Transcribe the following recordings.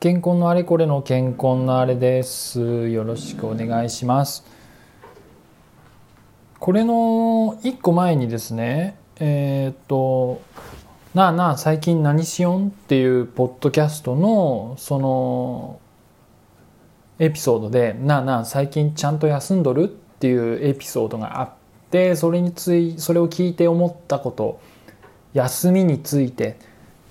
健康のあれこれの健康のあれです。よろしくお願いします。これの一個前にですねえー、っとなあなあ最近何しよんっていうポッドキャストのそのエピソードでなあなあ最近ちゃんと休んどるっていうエピソードがあってそれについそれを聞いて思ったこと休みについて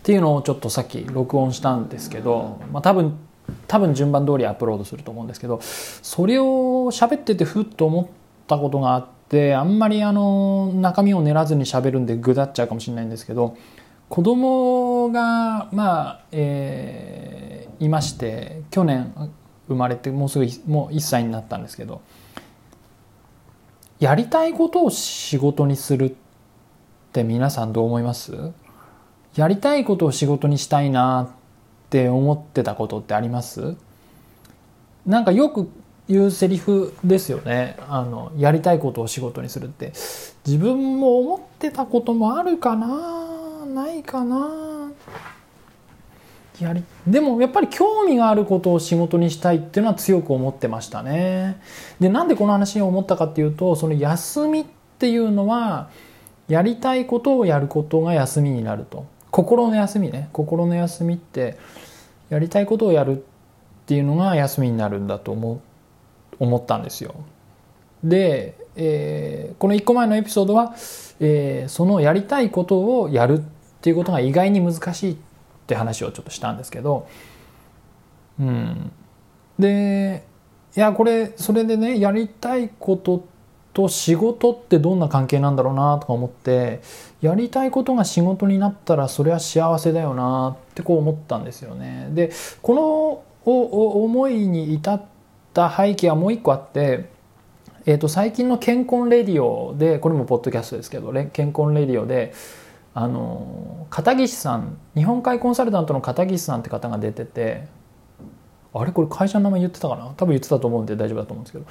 っていうのをちょっとさっき録音したんですけど、まあ、多分多分順番通りアップロードすると思うんですけどそれを喋っててふっと思ったことがあってあんまりあの中身を練らずに喋るんでぐだっちゃうかもしれないんですけど子供がまあ、えー、いまして去年生まれてもうすぐもう1歳になったんですけどやりたいことを仕事にするって皆さんどう思います？やりたいことを仕事にしたいなって思ってたことってあります？なんかよく言うセリフですよね。あのやりたいことを仕事にするって。自分も思ってたこともあるかな？ないかな？やりでもやっぱり興味があることを仕事にしたいっていうのは強く思ってましたね。でなんでこの話を思ったかっていうとその休みっていうのはやりたいことをやることが休みになると。心の休みね。心の休みってやりたいことをやるっていうのが休みになるんだと思思ったんですよ。で、えー、この1個前のエピソードは、えー、そのやりたいことをやるっていうことが意外に難しいって話をちょっとしたんですけど、うん、でいやこれそれでねやりたいことってと仕事ってどんな関係なんだろうなとか思ってやりたいことが仕事になったらそれは幸せだよなってこう思ったんですよね。でこの思いに至った背景はもう一個あって、えー、と最近の健康レディオでこれもポッドキャストですけど健康レディオであの片岸さん日本海コンサルタントの片岸さんって方が出ててあれ？これ会社の名前言ってたかな？多分言ってたと思うんで大丈夫だと思うんですけど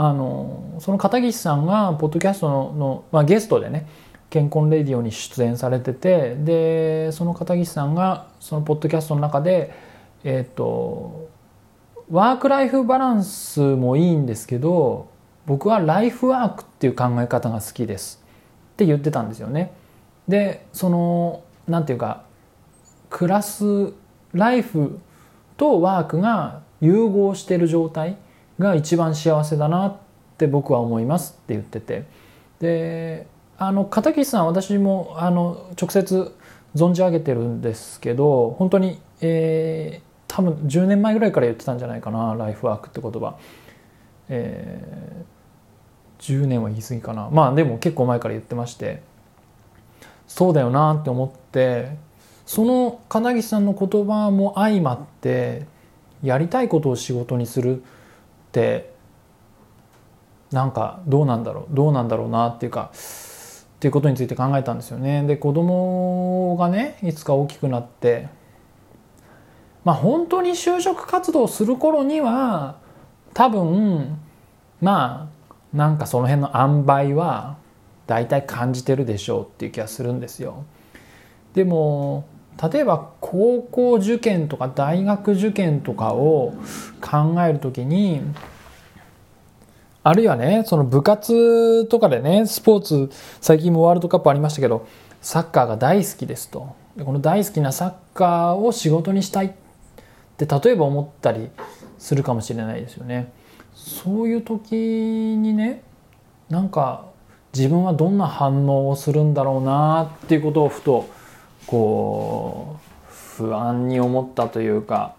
あのその片岸さんがポッドキャストの、まあ、ゲストでね健康レディオに出演されててでその片岸さんがそのポッドキャストの中でえっ、ー、とワークライフバランスもいいんですけど僕はライフワークっていう考え方が好きですって言ってたんですよね。でそのなんていうか暮らすライフとワークが融合してる状態が一番幸せだなって僕は思いますって言ってて。であの片桐さん私もあの直接存じ上げてるんですけど本当に、えー、多分10年前ぐらいから言ってたんじゃないかなライフワークって言葉、えー、10年は言い過ぎかな。まあでも結構前から言ってまして。そうだよなって思ってその金木さんの言葉も相まってやりたいことを仕事にするってなんかどうなんだろうどうなんだろうなっていうかっていうことについて考えたんですよね。で子供がねいつか大きくなってまあ本当に就職活動する頃には多分まあなんかその辺の塩梅は大体感じてるでしょうっていう気がするんですよ。でも例えば高校受験とか大学受験とかを考えるときにあるいはねその部活とかでねスポーツ最近もワールドカップありましたけどサッカーが大好きですとこの大好きなサッカーを仕事にしたいって例えば思ったりするかもしれないですよね。そういう時にねなんか自分はどんな反応をするんだろうなっていうことをふとこう不安に思ったというか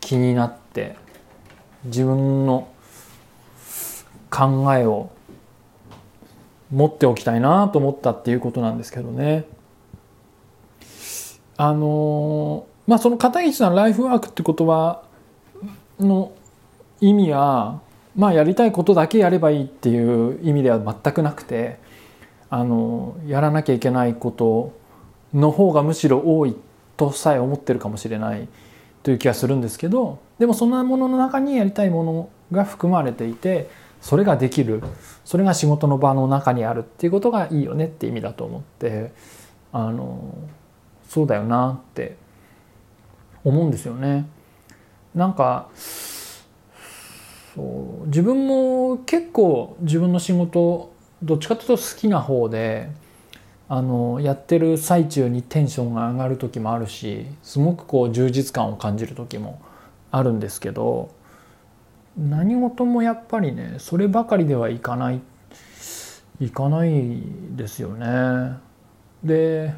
気になって自分の考えを持っておきたいなと思ったっていうことなんですけどね。あのまあその片桐さんライフワークって言葉の意味はまあやりたいことだけやればいいっていう意味では全くなくてあのやらなきゃいけないことの方がむしろ多いっとさえ思ってるかもしれないという気がするんですけどでもそんなものの中にやりたいものが含まれていてそれができるそれが仕事の場の中にあるっていうことがいいよねって意味だと思ってあのそうだよなって思うんですよね。なんかそう自分も結構自分の仕事どっちかというと好きな方であのやってる最中にテンションが上がる時もあるしすごくこう充実感を感じる時もあるんですけど何事もやっぱりねそればかりではいかないいかないですよね。で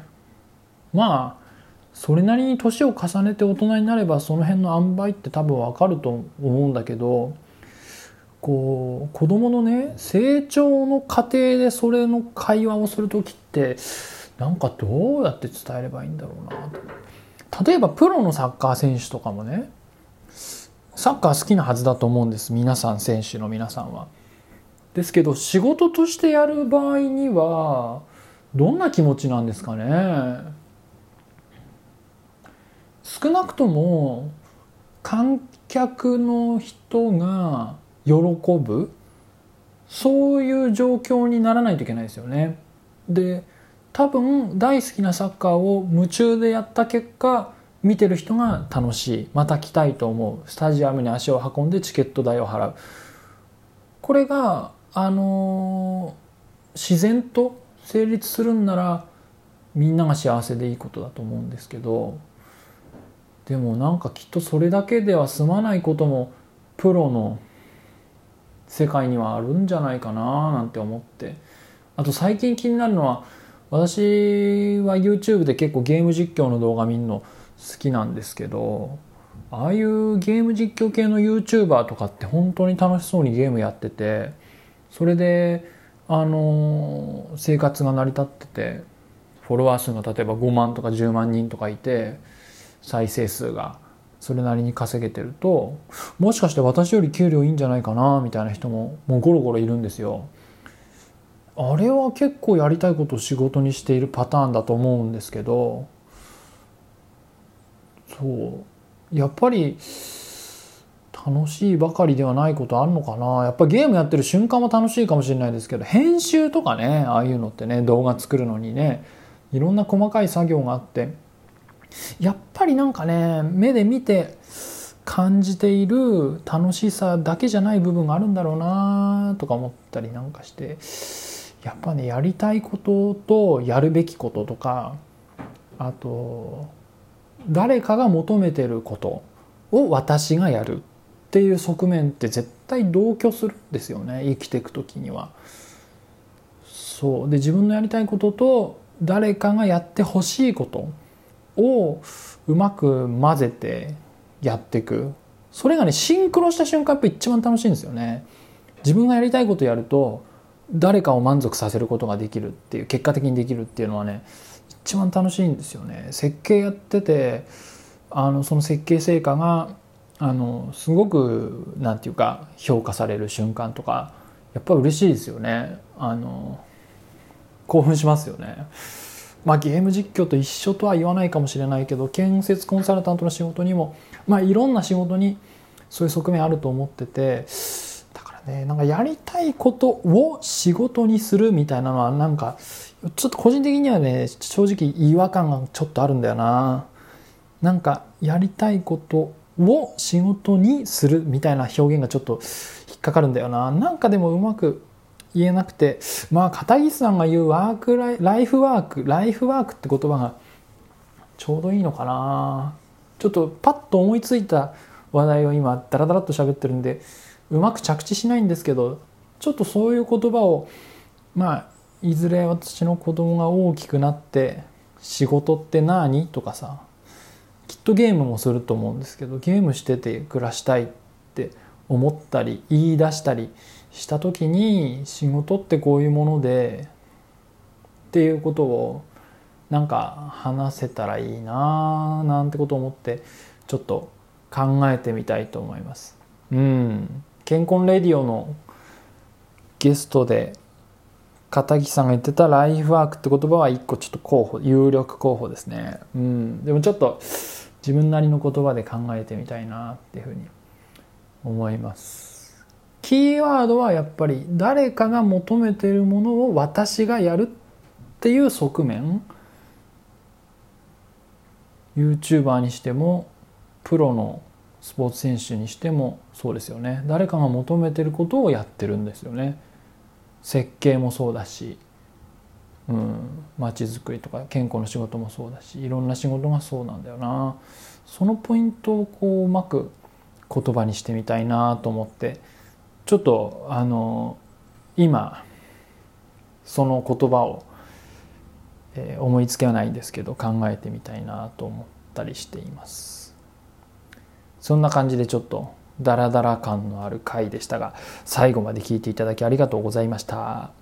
まあそれなりに年を重ねて大人になればその辺の塩梅って多分わかると思うんだけどこう子供のね成長の過程でそれの会話をする時ってなんかどうやって伝えればいいんだろうなと。例えばプロのサッカー選手とかもねサッカー好きなはずだと思うんです皆さん選手の皆さんは。ですけど仕事としてやる場合にはどんな気持ちなんですかね少なくとも観客の人が喜ぶ？そういう状況にならないといけないですよね。で多分大好きなサッカーを夢中でやった結果見てる人が楽しい。また来たいと思う。スタジアムに足を運んでチケット代を払う。これがあの自然と成立するんならみんなが幸せでいいことだと思うんですけどでもなんかきっとそれだけでは済まないこともプロの世界にはあるんじゃないかななんて思って。あと最近気になるのは私は YouTube で結構ゲーム実況の動画見るの好きなんですけどああいうゲーム実況系の YouTuber とかって本当に楽しそうにゲームやっててそれであの生活が成り立っててフォロワー数が例えば5万とか10万人とかいて再生数が。それなりに稼げてるともしかして私より給料いいんじゃないかなみたいな人ももうゴロゴロいるんですよ。あれは結構やりたいことを仕事にしているパターンだと思うんですけどそうやっぱり楽しいばかりではないことあるのかなやっぱゲームやってる瞬間も楽しいかもしれないですけど編集とかねああいうのってね動画作るのにねいろんな細かい作業があってやっぱりなんかね目で見て感じている楽しさだけじゃない部分があるんだろうなとか思ったりなんかしてやっぱねやりたいこととやるべきこととかあと誰かが求めてることを私がやるっていう側面って絶対同居するんですよね生きていく時には。そうで自分のやりたいことと誰かがやってほしいことをうまく混ぜてやっていく。それがねシンクロした瞬間やっぱ一番楽しいんですよね。自分がやりたいことやると誰かを満足させることができるっていう結果的にできるっていうのはね一番楽しいんですよね。設計やっててあのその設計成果があのすごくなんていうか評価される瞬間とかやっぱ嬉しいですよね。あの興奮しますよね。まあゲーム実況と一緒とは言わないかもしれないけど建設コンサルタントの仕事にもまあいろんな仕事にそういう側面あると思っててだからね、なんかやりたいことを仕事にするみたいなのはなんかちょっと個人的にはね正直違和感がちょっとあるんだよな。なんかやりたいことを仕事にするみたいな表現がちょっと引っかかるんだよな。なんかでもうまく言えなくてまあ片桐さんが言うワークライライフワークライフワークって言葉がちょうどいいのかな。ちょっとパッと思いついた話題を今ダラダラっと喋ってるんでうまく着地しないんですけどちょっとそういう言葉をまあいずれ私の子供が大きくなって仕事って何とかさきっとゲームもすると思うんですけどゲームしてて暮らしたいって思ったり言い出したりした時に仕事ってこういうものでっていうことをなんか話せたらいいななんてことを思ってちょっと考えてみたいと思います。うん。健康レディオのゲストで片木さんが言ってたライフワークって言葉は一個ちょっと候補有力候補ですね。うん。でもちょっと自分なりの言葉で考えてみたいなっていうふうに思います。キーワードはやっぱり誰かが求めてるものを私がやるっていう側面。YouTuber にしてもプロのスポーツ選手にしてもそうですよね。誰かが求めてることをやってるんですよね。設計もそうだしうん街づくりとか健康の仕事もそうだしいろんな仕事がそうなんだよな。そのポイントをこううまく言葉にしてみたいなと思ってちょっとあの今その言葉を、えー、思いつけはないんですけど考えてみたいなと思ったりしています。そんな感じでちょっとダラダラ感のある回でしたが最後まで聞いていただきありがとうございました。